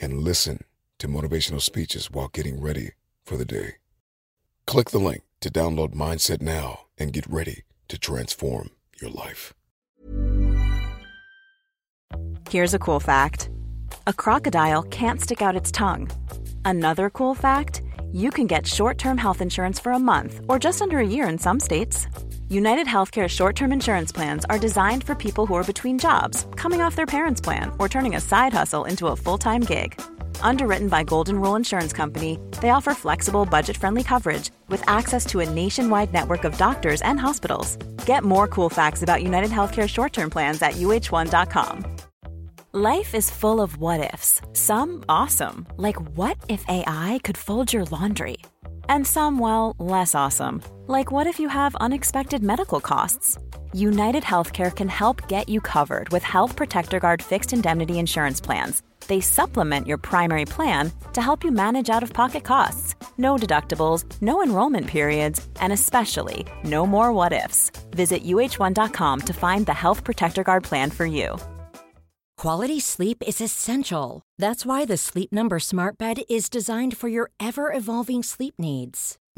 and listen to motivational speeches while getting ready for the day. Click the link to download Mindset now and get ready to transform your life. Here's a cool fact a crocodile can't stick out its tongue. Another cool fact you can get short term health insurance for a month or just under a year in some states. United Healthcare short term insurance plans are designed for people who are between jobs, coming off their parents' plan, or turning a side hustle into a full time gig. Underwritten by Golden Rule Insurance Company, they offer flexible, budget friendly coverage with access to a nationwide network of doctors and hospitals. Get more cool facts about United Healthcare short term plans at uhone.com. Life is full of what ifs, some awesome, like what if AI could fold your laundry? And some, well, less awesome, like what if you have unexpected medical costs? United Healthcare can help get you covered with Health Protector Guard fixed indemnity insurance plans they supplement your primary plan to help you manage out of pocket costs. No deductibles, no enrollment periods, and especially no more what ifs. Visit uhone.com to find the Health Protector Guard plan for you. Quality sleep is essential. That's why the Sleep Number Smart Bed is designed for your ever evolving sleep needs.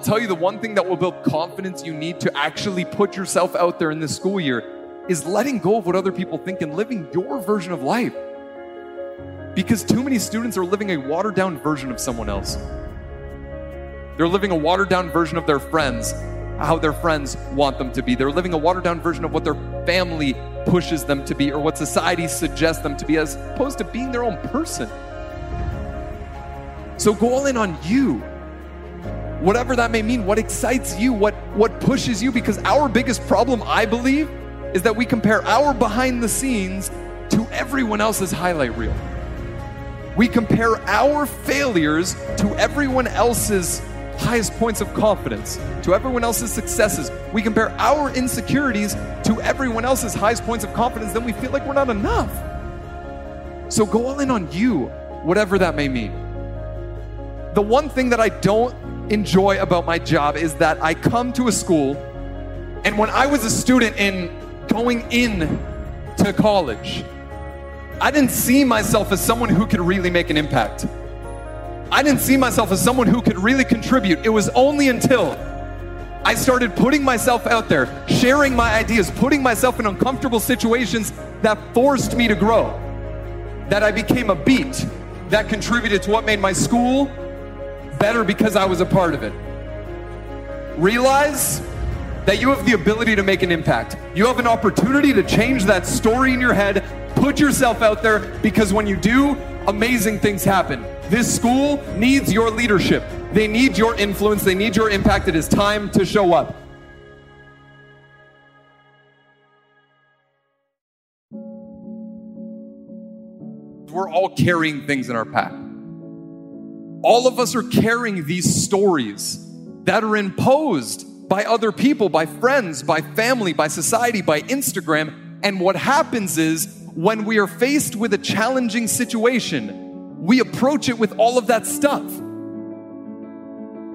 I'll tell you the one thing that will build confidence you need to actually put yourself out there in this school year is letting go of what other people think and living your version of life. Because too many students are living a watered down version of someone else. They're living a watered down version of their friends, how their friends want them to be. They're living a watered down version of what their family pushes them to be or what society suggests them to be, as opposed to being their own person. So go all in on you whatever that may mean, what excites you, what, what pushes you, because our biggest problem, I believe, is that we compare our behind the scenes to everyone else's highlight reel. We compare our failures to everyone else's highest points of confidence, to everyone else's successes. We compare our insecurities to everyone else's highest points of confidence, then we feel like we're not enough. So go all in on you, whatever that may mean. The one thing that I don't enjoy about my job is that I come to a school, and when I was a student in going in to college, I didn't see myself as someone who could really make an impact. I didn't see myself as someone who could really contribute. It was only until I started putting myself out there, sharing my ideas, putting myself in uncomfortable situations that forced me to grow, that I became a beat that contributed to what made my school better because I was a part of it. Realize that you have the ability to make an impact. You have an opportunity to change that story in your head. Put yourself out there because when you do, amazing things happen. This school needs your leadership. They need your influence. They need your impact. It is time to show up. We're all carrying things in our pack. All of us are carrying these stories that are imposed by other people, by friends, by family, by society, by Instagram. And what happens is when we are faced with a challenging situation, we approach it with all of that stuff.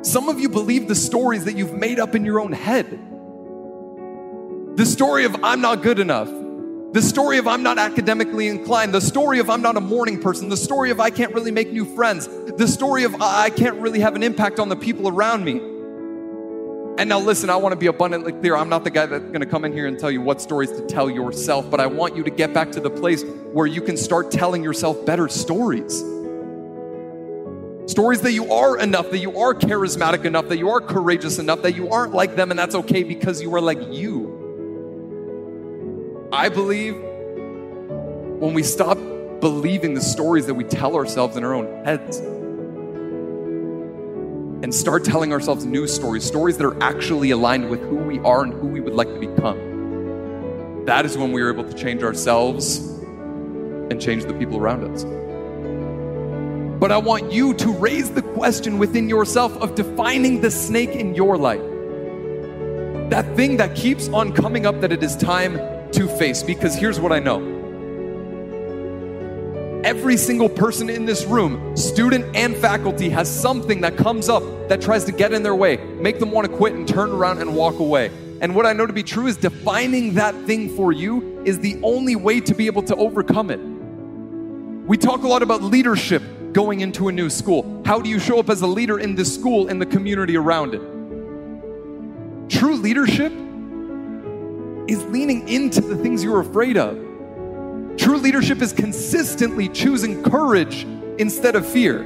Some of you believe the stories that you've made up in your own head. The story of I'm not good enough. The story of I'm not academically inclined. The story of I'm not a morning person. The story of I can't really make new friends. The story of I can't really have an impact on the people around me. And now, listen, I want to be abundantly clear. I'm not the guy that's going to come in here and tell you what stories to tell yourself, but I want you to get back to the place where you can start telling yourself better stories. Stories that you are enough, that you are charismatic enough, that you are courageous enough, that you aren't like them, and that's okay because you are like you. I believe when we stop believing the stories that we tell ourselves in our own heads and start telling ourselves new stories, stories that are actually aligned with who we are and who we would like to become. That is when we are able to change ourselves and change the people around us. But I want you to raise the question within yourself of defining the snake in your life. That thing that keeps on coming up that it is time to face. Because here's what I know every single person in this room, student and faculty, has something that comes up that tries to get in their way, make them want to quit and turn around and walk away. And what I know to be true is defining that thing for you is the only way to be able to overcome it. We talk a lot about leadership going into a new school. How do you show up as a leader in this school and the community around it? True leadership is leaning into the things you're afraid of. True leadership is consistently choosing courage instead of fear.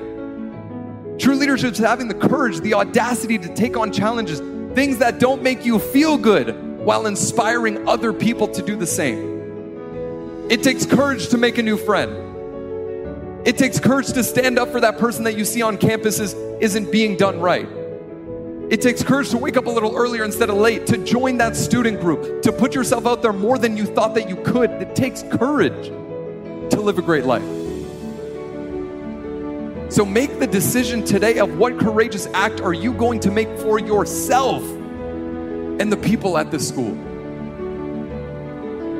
True leadership is having the courage, the audacity to take on challenges, things that don't make you feel good, while inspiring other people to do the same. It takes courage to make a new friend. It takes courage to stand up for that person that you see on campuses isn't being done right. It takes courage to wake up a little earlier instead of late, to join that student group, to put yourself out there more than you thought that you could. It takes courage to live a great life. So make the decision today of what courageous act are you going to make for yourself and the people at this school.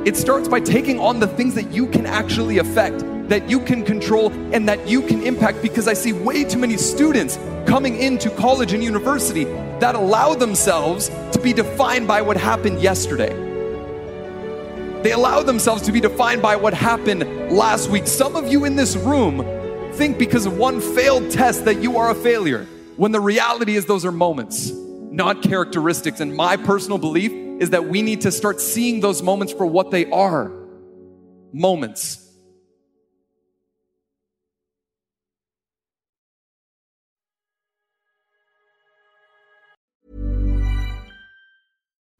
It starts by taking on the things that you can actually affect, that you can control, and that you can impact. Because I see way too many students coming into college and university that allow themselves to be defined by what happened yesterday. They allow themselves to be defined by what happened last week. Some of you in this room think because of one failed test that you are a failure, when the reality is those are moments, not characteristics. And my personal belief is that we need to start seeing those moments for what they are moments.